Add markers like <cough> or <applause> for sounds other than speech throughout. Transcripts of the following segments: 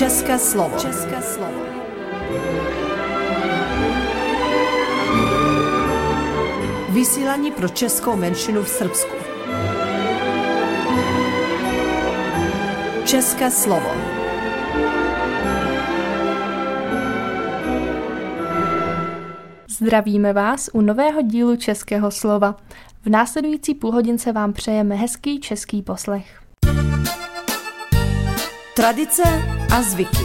České slovo. České slovo. Vysílání pro českou menšinu v Srbsku. České slovo. Zdravíme vás u nového dílu Českého slova. V následující půlhodince vám přejeme hezký český poslech. Tradice a zvyky.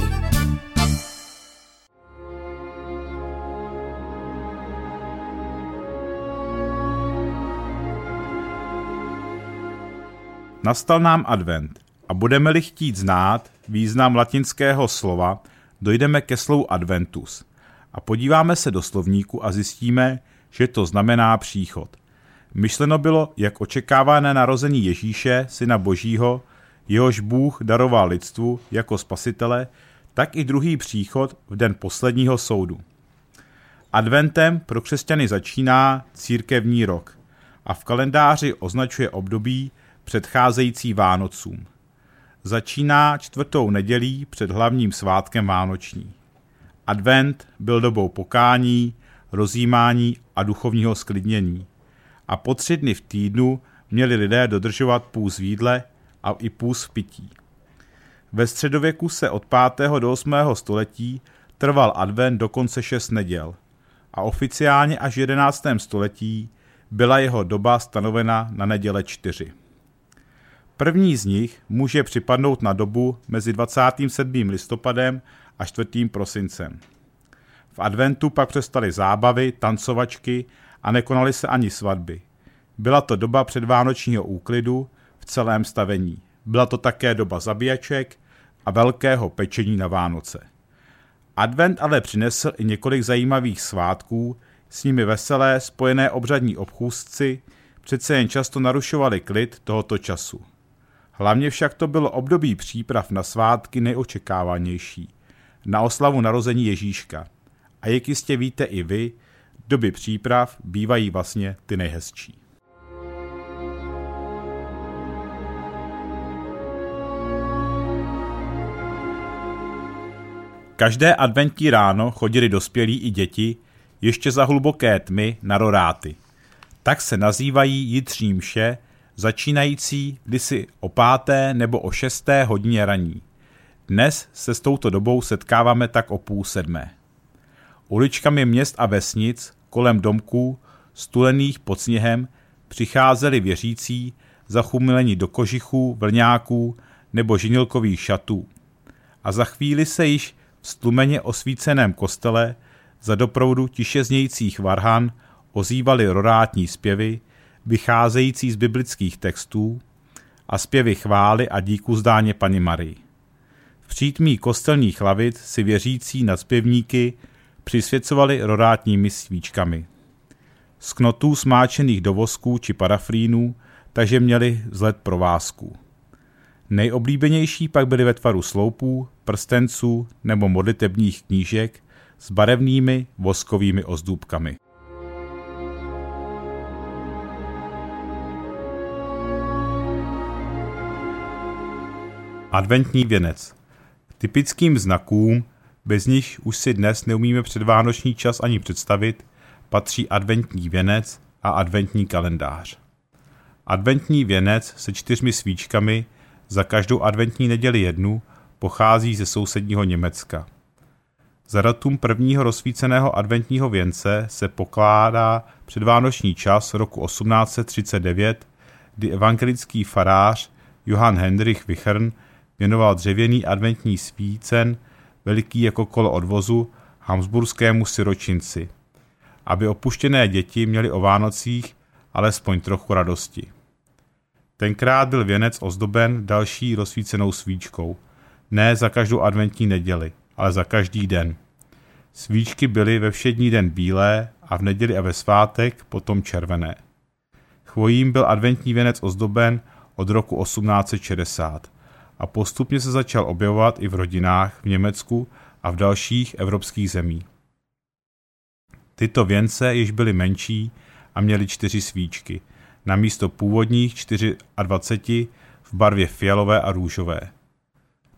Nastal nám advent a budeme-li chtít znát význam latinského slova, dojdeme ke slovu adventus a podíváme se do slovníku a zjistíme, že to znamená příchod. Myšleno bylo jak očekávané narození Ježíše, syna Božího, jehož Bůh daroval lidstvu jako spasitele, tak i druhý příchod v den posledního soudu. Adventem pro křesťany začíná církevní rok a v kalendáři označuje období předcházející Vánocům. Začíná čtvrtou nedělí před hlavním svátkem Vánoční. Advent byl dobou pokání, rozjímání a duchovního sklidnění. A po tři dny v týdnu měli lidé dodržovat půz jídle a i půz v pití. Ve středověku se od 5. do 8. století trval advent dokonce 6 neděl a oficiálně až v 11. století byla jeho doba stanovena na neděle 4. První z nich může připadnout na dobu mezi 27. listopadem a 4. prosincem. V adventu pak přestaly zábavy, tancovačky a nekonaly se ani svatby. Byla to doba předvánočního úklidu v celém stavení. Byla to také doba zabíjaček a velkého pečení na Vánoce. Advent ale přinesl i několik zajímavých svátků, s nimi veselé, spojené obřadní obchůzci, přece jen často narušovali klid tohoto času. Hlavně však to bylo období příprav na svátky nejočekávanější, na oslavu narození Ježíška. A jak jistě víte i vy, doby příprav bývají vlastně ty nejhezčí. Každé adventní ráno chodili dospělí i děti ještě za hluboké tmy na roráty. Tak se nazývají jitřní mše, začínající kdysi o páté nebo o šesté hodině raní. Dnes se s touto dobou setkáváme tak o půl sedmé. Uličkami měst a vesnic, kolem domků, stulených pod sněhem, přicházeli věřící, zachumilení do kožichů, vlňáků nebo žinilkových šatů. A za chvíli se již stlumeně osvíceném kostele za doprovodu tiše znějících varhan ozývaly rorátní zpěvy, vycházející z biblických textů a zpěvy chvály a díku zdáně Pany Marii. V přítmí kostelních lavic si věřící nad zpěvníky přisvěcovali rorátními svíčkami. Z knotů smáčených do vosků či parafrínů, takže měli vzhled provázků. Nejoblíbenější pak byly ve tvaru sloupů, prstenců nebo modlitebních knížek s barevnými voskovými ozdůbkami. Adventní věnec. Typickým znakům, bez nich už si dnes neumíme předvánoční čas ani představit, patří adventní věnec a adventní kalendář. Adventní věnec se čtyřmi svíčkami, za každou adventní neděli jednu, pochází ze sousedního Německa. Za datum prvního rozsvíceného adventního věnce se pokládá předvánoční čas roku 1839, kdy evangelický farář Johann Hendrich Wichern věnoval dřevěný adventní svícen, veliký jako kolo odvozu, hamsburskému siročinci, aby opuštěné děti měly o Vánocích alespoň trochu radosti. Tenkrát byl věnec ozdoben další rozsvícenou svíčkou, ne za každou adventní neděli, ale za každý den. Svíčky byly ve všední den bílé a v neděli a ve svátek potom červené. Chvojím byl adventní věnec ozdoben od roku 1860 a postupně se začal objevovat i v rodinách v Německu a v dalších evropských zemích. Tyto věnce již byly menší a měly čtyři svíčky, na místo původních 24 v barvě fialové a růžové.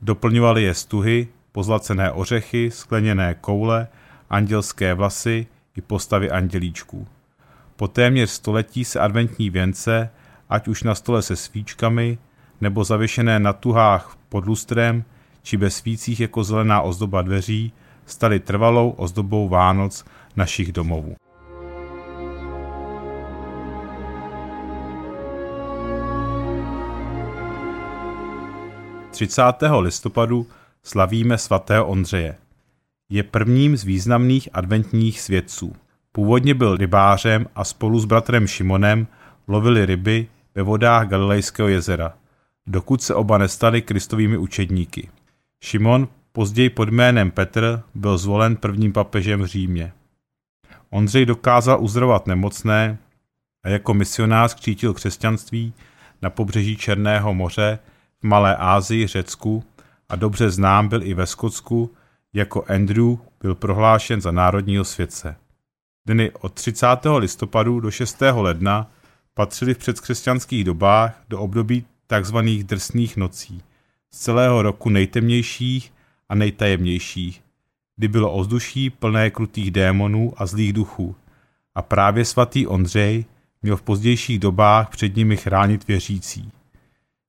Doplňovaly je stuhy, pozlacené ořechy, skleněné koule, andělské vlasy i postavy andělíčků. Po téměř století se adventní věnce, ať už na stole se svíčkami, nebo zavěšené na tuhách pod lustrem, či bez svících jako zelená ozdoba dveří, staly trvalou ozdobou Vánoc našich domovů. 30. listopadu slavíme svatého Ondřeje. Je prvním z významných adventních svědců. Původně byl rybářem a spolu s bratrem Šimonem lovili ryby ve vodách Galilejského jezera, dokud se oba nestali kristovými učedníky. Šimon, později pod jménem Petr, byl zvolen prvním papežem v Římě. Ondřej dokázal uzdravovat nemocné a jako misionář křítil křesťanství na pobřeží Černého moře Malé Ázii, Řecku a dobře znám byl i ve Skotsku, jako Andrew byl prohlášen za národního světce. Dny od 30. listopadu do 6. ledna patřily v předkřesťanských dobách do období tzv. drsných nocí, z celého roku nejtemnějších a nejtajemnějších, kdy bylo ovzduší plné krutých démonů a zlých duchů. A právě svatý Ondřej měl v pozdějších dobách před nimi chránit věřící.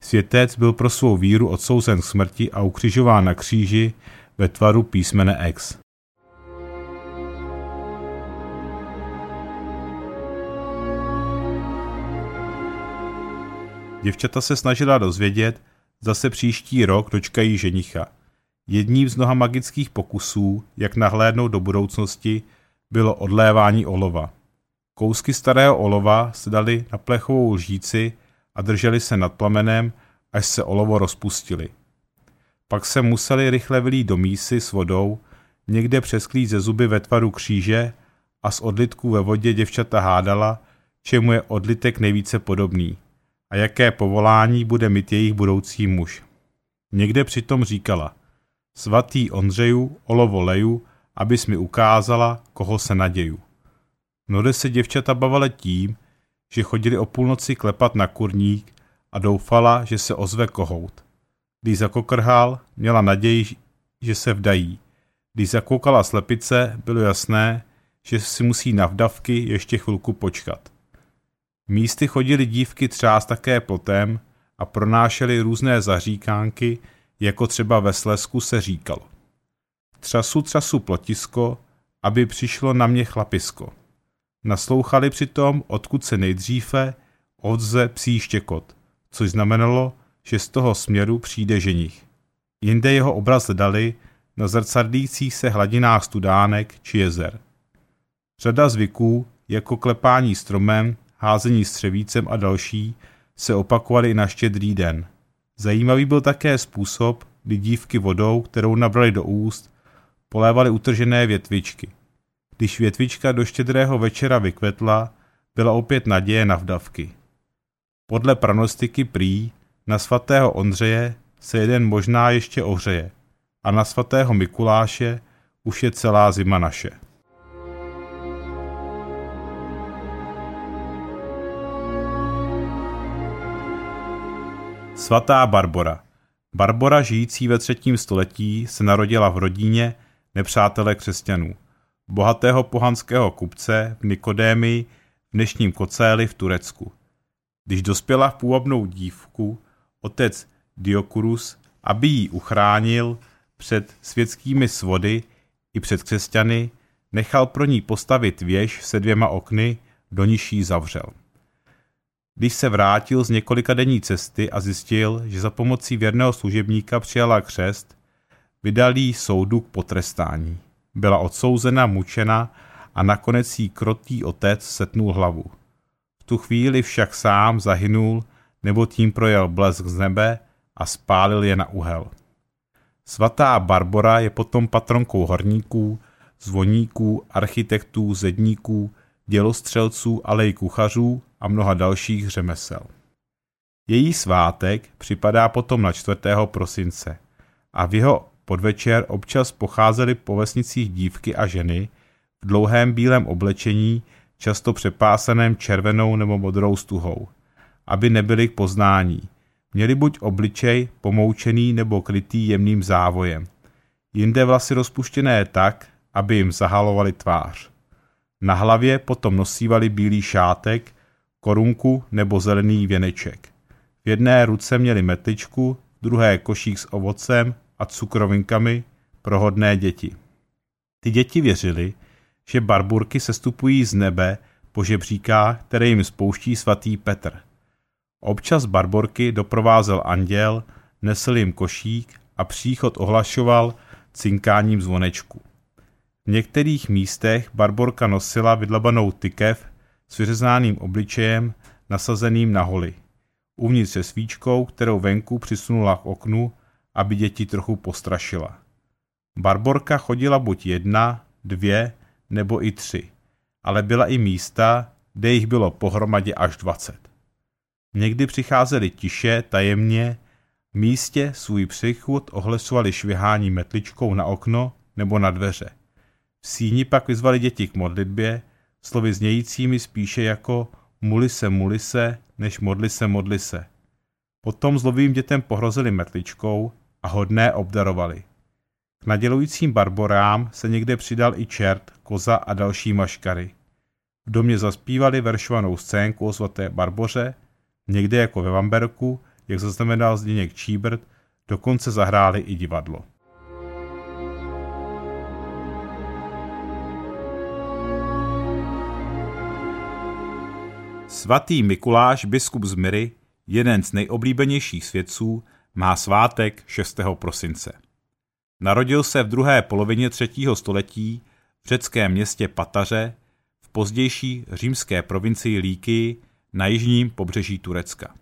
Světec byl pro svou víru odsouzen k smrti a ukřižován na kříži ve tvaru písmene X. Děvčata se snažila dozvědět, zda se příští rok dočkají ženicha. Jedním z mnoha magických pokusů, jak nahlédnout do budoucnosti, bylo odlévání olova. Kousky starého olova se dali na plechovou lžíci a drželi se nad plamenem, až se olovo rozpustili. Pak se museli rychle vylít do mísy s vodou, někde přesklít ze zuby ve tvaru kříže a z odlitků ve vodě děvčata hádala, čemu je odlitek nejvíce podobný a jaké povolání bude mít jejich budoucí muž. Někde přitom říkala, svatý Ondřeju, olovo leju, abys mi ukázala, koho se naděju. Mnode se děvčata bavila tím, že chodili o půlnoci klepat na kurník a doufala, že se ozve kohout. Když zakokrhal, měla naději, že se vdají. Když zakoukala slepice, bylo jasné, že si musí na vdavky ještě chvilku počkat. Místy chodili dívky třás také plotem a pronášely různé zaříkánky, jako třeba ve Slesku se říkalo. Třasu, třasu plotisko, aby přišlo na mě chlapisko. Naslouchali přitom, odkud se nejdříve odze psí štěkot, což znamenalo, že z toho směru přijde ženich. Jinde jeho obraz dali na zrcadlících se hladinách studánek či jezer. Řada zvyků, jako klepání stromem, házení střevícem a další, se opakovaly i na štědrý den. Zajímavý byl také způsob, kdy dívky vodou, kterou nabrali do úst, polévaly utržené větvičky. Když větvička do štědrého večera vykvetla, byla opět naděje na vdavky. Podle pranostiky prý na svatého Ondřeje se jeden možná ještě ohřeje a na svatého Mikuláše už je celá zima naše. Svatá Barbora Barbora, žijící ve třetím století, se narodila v rodině nepřátele křesťanů, bohatého pohanského kupce v Nikodémii v dnešním Kocéli v Turecku. Když dospěla v půvabnou dívku, otec Diokurus, aby ji uchránil před světskými svody i před křesťany, nechal pro ní postavit věž se dvěma okny, do níž ji zavřel. Když se vrátil z několika denní cesty a zjistil, že za pomocí věrného služebníka přijala křest, vydal jí soudu k potrestání. Byla odsouzena, mučena a nakonec jí krotý otec setnul hlavu. V tu chvíli však sám zahynul, nebo tím projel blesk z nebe a spálil je na uhel. Svatá Barbora je potom patronkou horníků, zvoníků, architektů, zedníků, dělostřelců, ale i kuchařů a mnoha dalších řemesel. Její svátek připadá potom na 4. prosince a v jeho podvečer občas pocházely po vesnicích dívky a ženy v dlouhém bílém oblečení, často přepásaném červenou nebo modrou stuhou, aby nebyly k poznání. Měli buď obličej pomoučený nebo krytý jemným závojem. jinde vlasy rozpuštěné tak, aby jim zahalovali tvář. Na hlavě potom nosívali bílý šátek, korunku nebo zelený věneček. V jedné ruce měli metličku, druhé košík s ovocem a cukrovinkami pro hodné děti. Ty děti věřili, že barburky sestupují z nebe po žebříkách, které jim spouští svatý Petr. Občas barborky doprovázel anděl, nesl jim košík a příchod ohlašoval cinkáním zvonečku. V některých místech barborka nosila vydlabanou tykev s vyřezáným obličejem nasazeným na holi. Uvnitř se svíčkou, kterou venku přisunula k oknu, aby děti trochu postrašila. Barborka chodila buď jedna, dvě nebo i tři, ale byla i místa, kde jich bylo pohromadě až dvacet. Někdy přicházeli tiše, tajemně, v místě svůj příchod ohlesovali švihání metličkou na okno nebo na dveře. V síni pak vyzvali děti k modlitbě, slovy znějícími spíše jako muli se, muli se, než modli se, modli se. Potom zlovým dětem pohrozili metličkou a hodné obdarovali. K nadělujícím barborám se někde přidal i čert, koza a další maškary. V domě zaspívali veršovanou scénku o svaté barboře, někde jako ve Vamberku, jak zaznamenal Zdeněk Číbrt, dokonce zahráli i divadlo. Svatý Mikuláš, biskup z Myry, jeden z nejoblíbenějších svědců, má svátek 6. prosince. Narodil se v druhé polovině třetího století v řeckém městě Pataře v pozdější římské provincii Líky na jižním pobřeží Turecka.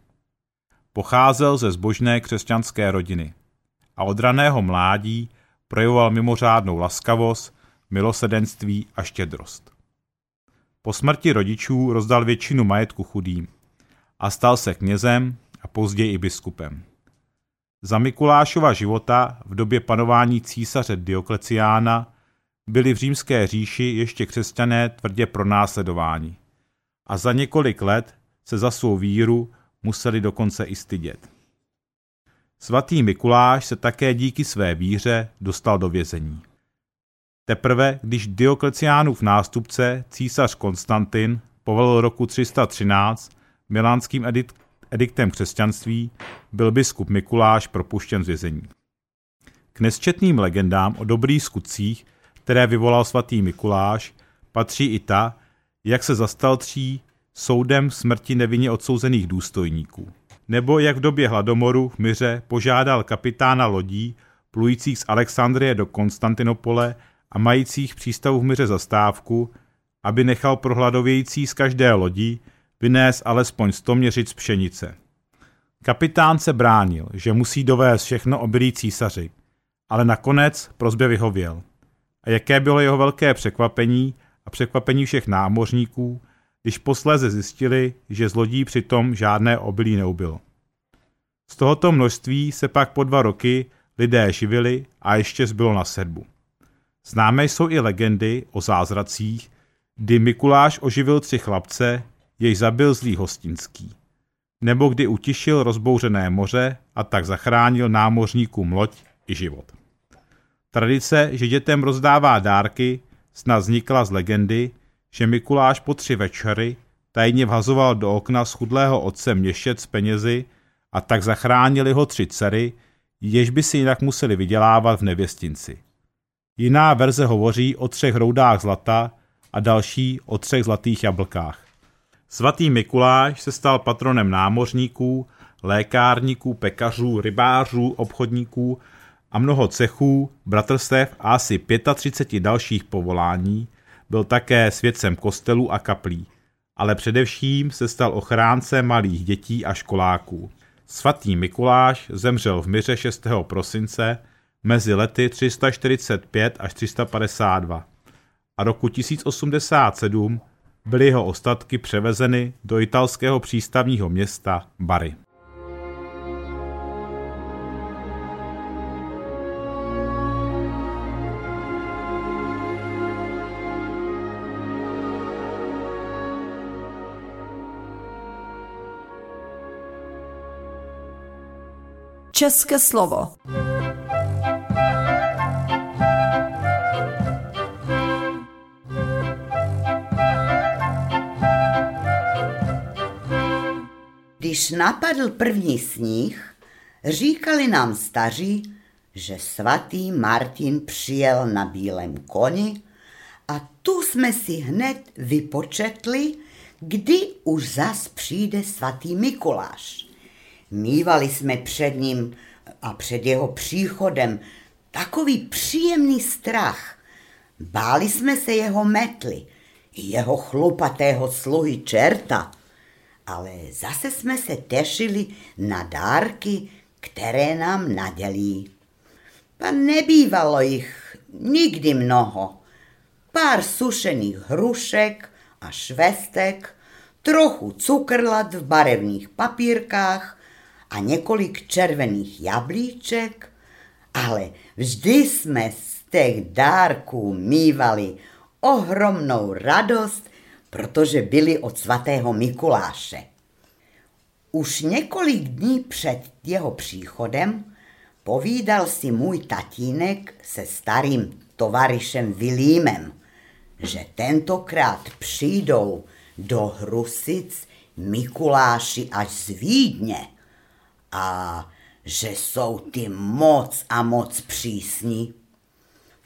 Pocházel ze zbožné křesťanské rodiny a od raného mládí projevoval mimořádnou laskavost, milosedenství a štědrost. Po smrti rodičů rozdal většinu majetku chudým a stal se knězem a později i biskupem. Za Mikulášova života v době panování císaře Diokleciána byli v římské říši ještě křesťané tvrdě pronásledováni a za několik let se za svou víru museli dokonce i stydět. Svatý Mikuláš se také díky své víře dostal do vězení. Teprve, když Diokleciánův nástupce, císař Konstantin, povolil roku 313 milánským edikt, ediktem křesťanství, byl biskup Mikuláš propuštěn z vězení. K nesčetným legendám o dobrých skutcích, které vyvolal svatý Mikuláš, patří i ta, jak se zastal tří soudem smrti nevinně odsouzených důstojníků. Nebo jak v době hladomoru v Myře požádal kapitána lodí plujících z Alexandrie do Konstantinopole a majících přístavu v Myře zastávku, aby nechal pro hladovějící z každé lodi vynést alespoň 100 měřic pšenice. Kapitán se bránil, že musí dovést všechno obilí císaři, ale nakonec prozbě vyhověl. A jaké bylo jeho velké překvapení a překvapení všech námořníků, když posléze zjistili, že z lodí přitom žádné obilí neubylo. Z tohoto množství se pak po dva roky lidé živili a ještě zbylo na sedbu. Známé jsou i legendy o zázracích, kdy Mikuláš oživil tři chlapce, jej zabil zlý hostinský. Nebo kdy utišil rozbouřené moře a tak zachránil námořníkům loď i život. Tradice, že dětem rozdává dárky, snad vznikla z legendy, že Mikuláš po tři večery tajně vhazoval do okna schudlého otce měšec s penězi a tak zachránili ho tři dcery, jež by si jinak museli vydělávat v nevěstinci. Jiná verze hovoří o třech roudách zlata a další o třech zlatých jablkách. Svatý Mikuláš se stal patronem námořníků, lékárníků, pekařů, rybářů, obchodníků a mnoho cechů, bratrstev a asi 35 dalších povolání, byl také svědcem kostelů a kaplí, ale především se stal ochráncem malých dětí a školáků. Svatý Mikuláš zemřel v Myře 6. prosince mezi lety 345 až 352 a roku 1087 byly jeho ostatky převezeny do italského přístavního města Bari. České slovo. Když napadl první sníh, říkali nám staří, že svatý Martin přijel na bílém koni a tu jsme si hned vypočetli, kdy už zas přijde svatý Mikuláš. Mývali jsme před ním a před jeho příchodem takový příjemný strach. Báli jsme se jeho metly, jeho chlupatého sluhy čerta, ale zase jsme se tešili na dárky, které nám nadělí. A nebývalo jich nikdy mnoho. Pár sušených hrušek a švestek, trochu cukrlat v barevných papírkách a několik červených jablíček, ale vždy jsme z těch dárků mývali ohromnou radost, protože byli od svatého Mikuláše. Už několik dní před jeho příchodem povídal si můj tatínek se starým tovarišem Vilímem, že tentokrát přijdou do Hrusic Mikuláši až z Vídně a že jsou ty moc a moc přísní.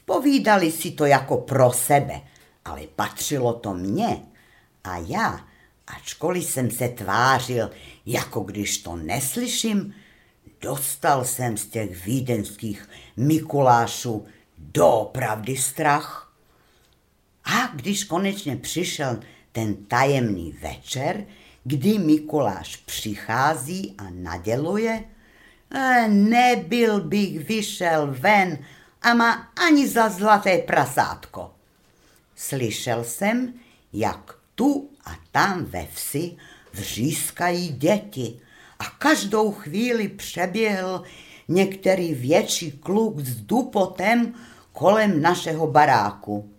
Povídali si to jako pro sebe, ale patřilo to mně a já, ačkoliv jsem se tvářil, jako když to neslyším, dostal jsem z těch vídeňských Mikulášů doopravdy strach. A když konečně přišel ten tajemný večer, kdy Mikuláš přichází a naděluje, eh, nebyl bych vyšel ven a má ani za zlaté prasátko. Slyšel jsem, jak tu a tam ve vsi vřískají děti a každou chvíli přeběhl některý větší kluk s dupotem kolem našeho baráku.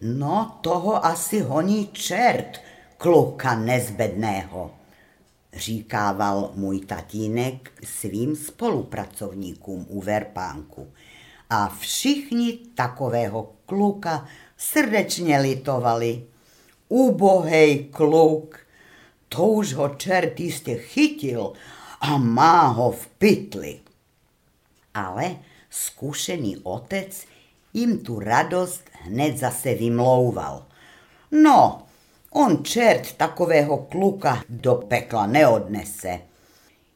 No, toho asi honí čert, kluka nezbedného, říkával můj tatínek svým spolupracovníkům u Verpánku. A všichni takového kluka srdečně litovali. Ubohej kluk, to už ho čert jistě chytil a má ho v pytli. Ale zkušený otec jim tu radost hned zase vymlouval. No, on čert takového kluka do pekla neodnese.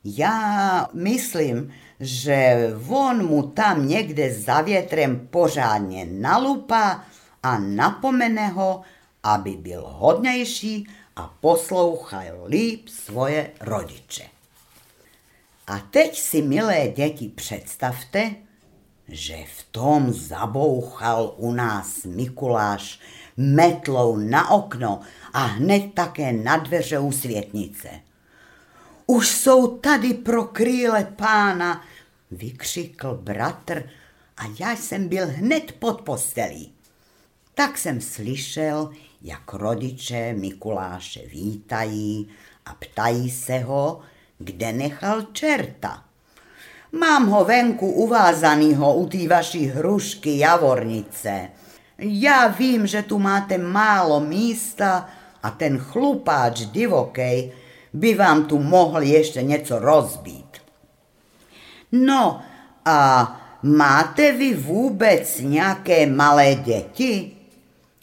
Já myslím, že on mu tam někde za větrem pořádně nalupá a napomene ho, aby byl hodnější a poslouchal líp svoje rodiče. A teď si, milé děti, představte, že v tom zabouchal u nás Mikuláš metlou na okno a hned také na dveře u světnice. Už jsou tady pro krýle pána, vykřikl bratr a já jsem byl hned pod postelí. Tak jsem slyšel, jak rodiče Mikuláše vítají a ptají se ho, kde nechal čerta. Mám ho venku uvázanýho u té vaší hrušky javornice. Já vím, že tu máte málo místa a ten chlupáč divokej by vám tu mohl ještě něco rozbít. No a máte vy vůbec nějaké malé děti?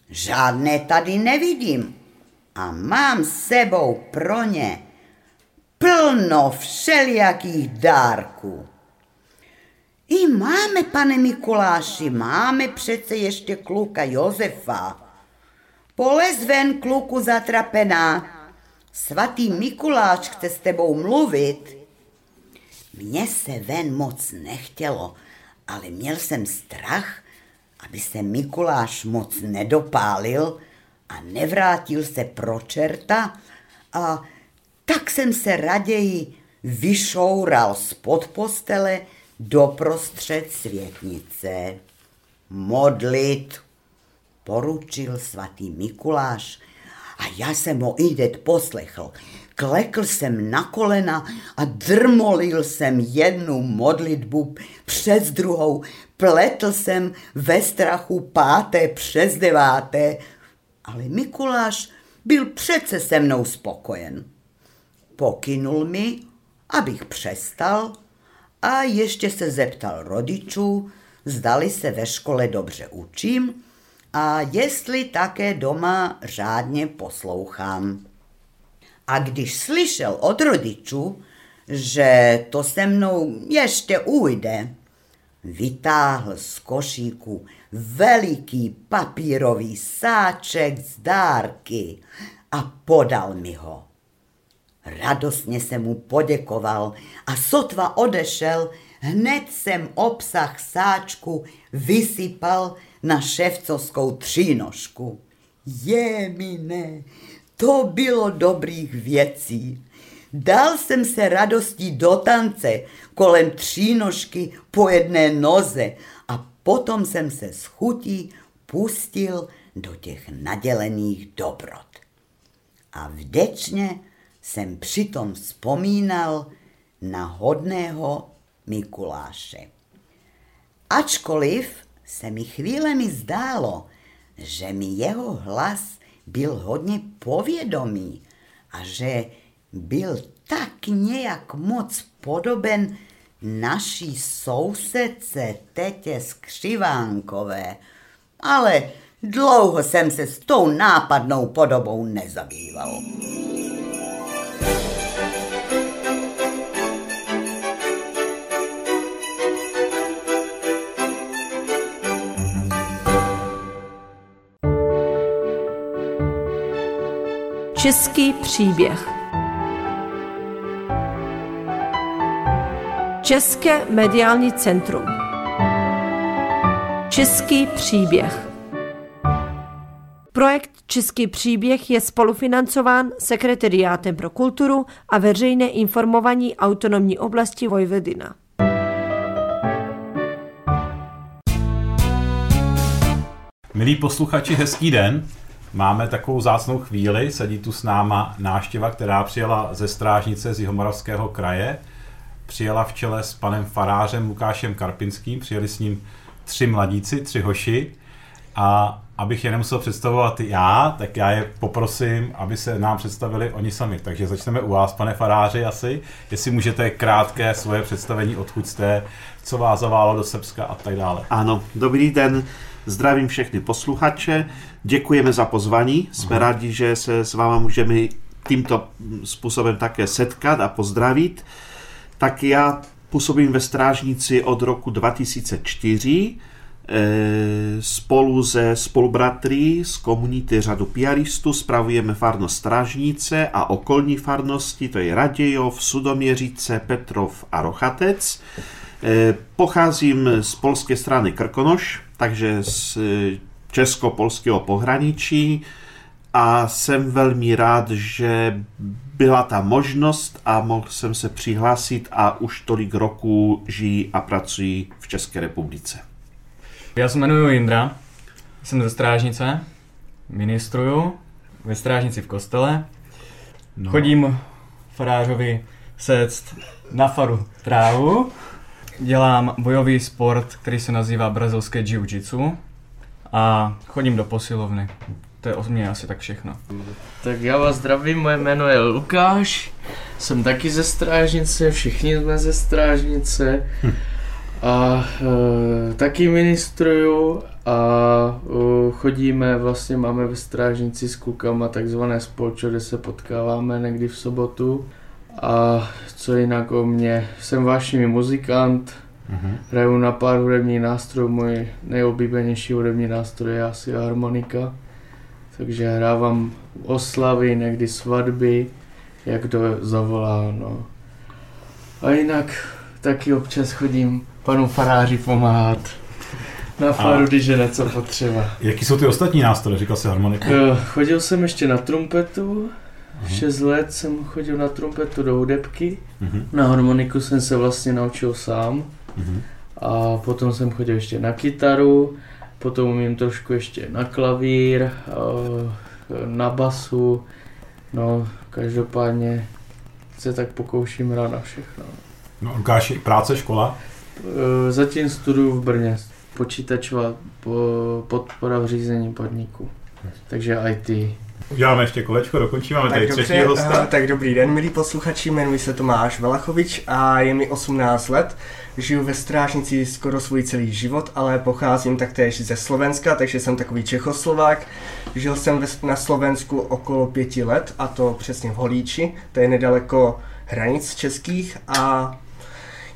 Žádné tady nevidím a mám s sebou pro ně plno všelijakých dárků. I máme, pane Mikuláši, máme přece ještě kluka Josefa. Polez ven, kluku zatrapená. Svatý Mikuláš chce s tebou mluvit. Mně se ven moc nechtělo, ale měl jsem strach, aby se Mikuláš moc nedopálil a nevrátil se pro čerta a tak jsem se raději vyšoural spod postele doprostřed světnice. Modlit, poručil svatý Mikuláš a já jsem ho idet poslechl. Klekl jsem na kolena a drmolil jsem jednu modlitbu přes druhou. Pletl jsem ve strachu páté přes deváté, ale Mikuláš byl přece se mnou spokojen. pokynul mi, abych přestal a ještě se zeptal rodičů, zdali se ve škole dobře učím a jestli také doma řádně poslouchám. A když slyšel od rodičů, že to se mnou ještě ujde, vytáhl z košíku veliký papírový sáček z dárky a podal mi ho. Radostně jsem mu poděkoval a sotva odešel, hned jsem obsah sáčku vysypal na ševcovskou třínožku. Je mi ne, to bylo dobrých věcí. Dal jsem se radostí do tance kolem třínožky po jedné noze a potom jsem se s chutí pustil do těch nadělených dobrot. A vděčně jsem přitom vzpomínal na hodného Mikuláše. Ačkoliv se mi chvílemi zdálo, že mi jeho hlas byl hodně povědomý a že byl tak nějak moc podoben naší sousedce tetě Skřivánkové, ale dlouho jsem se s tou nápadnou podobou nezabýval. Český příběh České mediální centrum Český příběh Projekt Český příběh je spolufinancován Sekretariátem pro kulturu a veřejné informování autonomní oblasti Vojvodina. Milí posluchači, hezký den. Máme takovou zácnou chvíli, sedí tu s náma náštěva, která přijela ze Strážnice z Jihomoravského kraje. Přijela v čele s panem farářem Lukášem Karpinským, přijeli s ním tři mladíci, tři hoši. A abych je nemusel představovat já, tak já je poprosím, aby se nám představili oni sami. Takže začneme u vás, pane faráři, asi. Jestli můžete krátké svoje představení, odkud jste, co vás zaválo do Srbska a tak dále. Ano, dobrý den. Zdravím všechny posluchače, děkujeme za pozvání, jsme Aha. rádi, že se s váma můžeme tímto způsobem také setkat a pozdravit. Tak já působím ve Strážnici od roku 2004, eh, spolu se spolubratry z komunity řadu piaristů spravujeme farnost Strážnice a okolní farnosti, to je Radějov, Sudoměřice, Petrov a Rochatec. Eh, pocházím z polské strany Krkonoš, takže z eh, česko-polského pohraničí a jsem velmi rád, že byla ta možnost a mohl jsem se přihlásit a už tolik roků žijí a pracuji v České republice. Já se jmenuji Jindra, jsem ze Strážnice, ministruju ve Strážnici v kostele. No. Chodím farářovi sect na faru trávu dělám bojový sport, který se nazývá brazilské jiu-jitsu a chodím do posilovny. To je o mě asi tak všechno. Tak já vás zdravím, moje jméno je Lukáš, jsem taky ze Strážnice, všichni jsme ze Strážnice a e, taky ministruju a e, chodíme, vlastně máme ve Strážnici s klukama takzvané spolčo, kde se potkáváme někdy v sobotu a co jinak o mě, jsem vášnivý muzikant, uh-huh. hraju na pár hudebních nástrojů, můj nejoblíbenější hudební nástroj je asi harmonika, takže hrávám oslavy, někdy svatby, jak to zavolá, no. A jinak taky občas chodím panu faráři pomáhat na faru, když je něco potřeba. Jaký jsou ty ostatní nástroje, říkal jsi harmonika? Chodil jsem ještě na trumpetu, Uh-huh. Šest let jsem chodil na trumpetu do hudebky, uh-huh. na harmoniku jsem se vlastně naučil sám uh-huh. a potom jsem chodil ještě na kytaru, potom umím trošku ještě na klavír, na basu, no každopádně se tak pokouším hrát na všechno. No Lukáši, práce, škola? E, zatím studuju v Brně, počítačová podpora v řízení podniku, takže IT. Uděláme ještě kolečko, dokončíme Tak tady dobře, hosta. eh, tak dobrý den, milí posluchači, jmenuji se Tomáš Valachovič a je mi 18 let. Žiju ve Strážnici skoro svůj celý život, ale pocházím taktéž ze Slovenska, takže jsem takový Čechoslovák. Žil jsem na Slovensku okolo pěti let, a to přesně v Holíči, to je nedaleko hranic českých a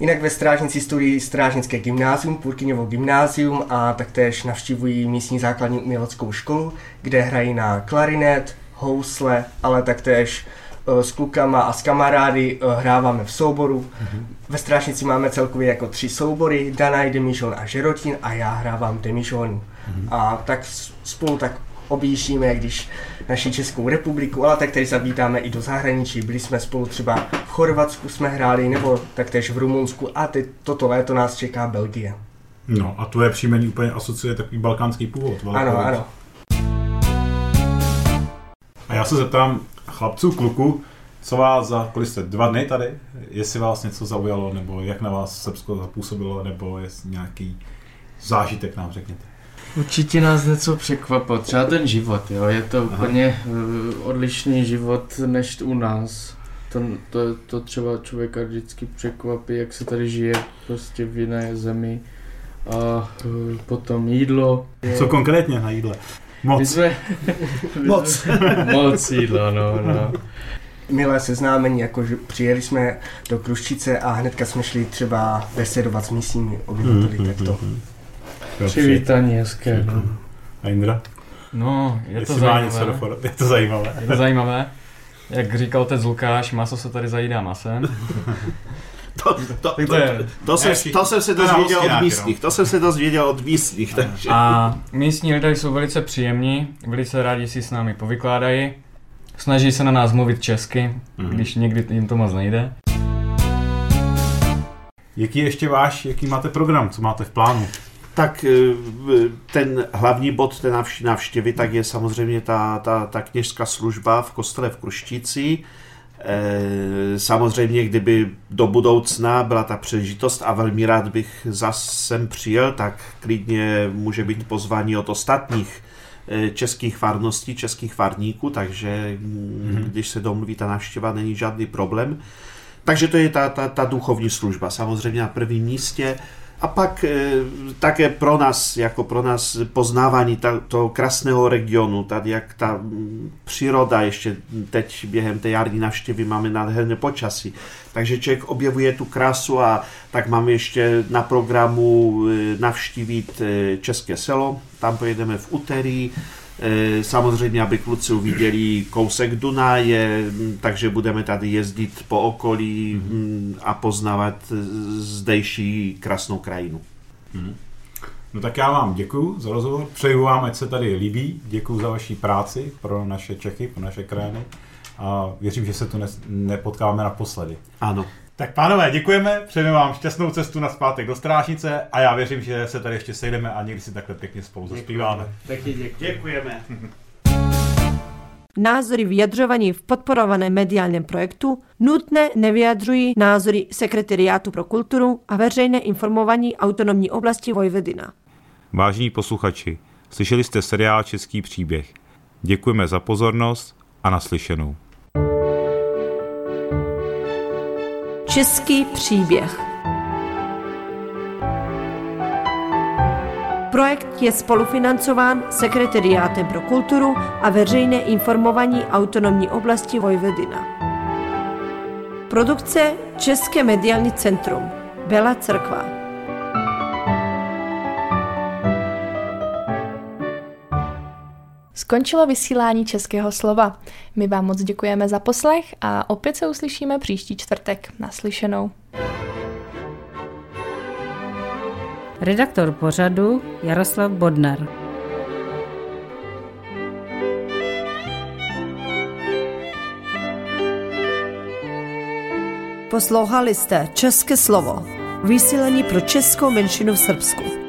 Jinak ve Strážnici studují Strážnické gymnázium, Purkyňovo gymnázium a taktéž navštěvují místní základní uměleckou školu, kde hrají na klarinet, housle, ale taktéž eh, s klukama a s kamarády eh, hráváme v souboru. Ve Strážnici máme celkově jako tři soubory, Danaj, Demižon a Žerotín a já hrávám Demižon. A tak spolu tak objíždíme, když naši Českou republiku, ale tak tady zavítáme i do zahraničí. Byli jsme spolu třeba v Chorvatsku jsme hráli, nebo taktéž v Rumunsku a teď toto léto nás čeká Belgie. No a tvoje příjmení úplně asociuje takový balkánský původ. Ano, ano. A já se zeptám chlapců, kluku, co vás za, kolik jste, dva dny tady, jestli vás něco zaujalo, nebo jak na vás Srbsko zapůsobilo, nebo jestli nějaký zážitek nám řekněte. Určitě nás něco překvapilo, třeba ten život, jo, je to úplně uh, odlišný život než u nás. To, to, to třeba člověka vždycky překvapí, jak se tady žije prostě v jiné zemi. A uh, potom jídlo. Co konkrétně na jídle? Moc. my <laughs> Moc. Jsme, moc jídla, no, no. Milé seznámení, jako že přijeli jsme do Kruščice a hnedka jsme šli třeba besedovat s místními obyvateli, tak to. Přivítání hezké, no. A Indra? No, je to něco zajímavé. for... Je to zajímavé. Je to zajímavé. Jak říkal otec Lukáš, maso se tady zajídá masem. <laughs> To, to, to, to to, jsem, to jsem se dozvěděl od místních, to jsem se dozvěděl od místních, takže... A místní lidé jsou velice příjemní, velice rádi si s námi povykládají. Snaží se na nás mluvit česky, Mhm. když někdy jim to moc nejde. Jaký je ještě váš, jaký máte program, co máte v plánu? Tak eh, ten hlavní bod té návštěvy tak je samozřejmě ta, ta, ta kněžská služba v kostele v Kruštíci. Eh, Samozřejmě, kdyby do budoucna byla ta příležitost a velmi rád bych zas sem přijel, tak klidně může být pozvání od ostatních eh, českých farností, českých farníků, takže mm, když se domluví ta návštěva, není žádný problém. Takže to je ta, ta, ta duchovní služba, samozřejmě na prvním místě. A pak e, také pro nás, jako pro nás poznávání ta, toho krásného regionu, tady jak ta příroda ještě teď během té jarní návštěvy máme nádherné počasí. Takže člověk objevuje tu krásu a tak máme ještě na programu e, navštívit e, České selo, tam pojedeme v úterý, Samozřejmě, aby kluci uviděli kousek Dunaje, m, takže budeme tady jezdit po okolí m, a poznávat e, zdejší krásnou krajinu. No tak já vám děkuji za rozhovor, přeju vám, ať se tady líbí, děkuji za vaši práci pro naše Čechy, pro naše krajiny a věřím, že se tu ne- nepotkáme naposledy. Ano. Tak pánové, děkujeme, přejeme vám šťastnou cestu na zpátek do Strážnice a já věřím, že se tady ještě sejdeme a někdy si takhle pěkně spolu zaspíváme. Taky děkuji. Děkujeme. <laughs> Názory vyjadřovaní v podporovaném mediálním projektu nutné nevyjadřují názory Sekretariátu pro kulturu a veřejné informování autonomní oblasti Vojvodina. Vážení posluchači, slyšeli jste seriál Český příběh. Děkujeme za pozornost a naslyšenou. Český příběh. Projekt je spolufinancován Sekretariátem pro kulturu a veřejné informování autonomní oblasti Vojvodina. Produkce České mediální centrum. Bela Crkva Skončilo vysílání Českého slova. My vám moc děkujeme za poslech a opět se uslyšíme příští čtvrtek. Naslyšenou. Redaktor pořadu Jaroslav Bodnar. Poslouchali jste České slovo, vysílení pro českou menšinu v Srbsku.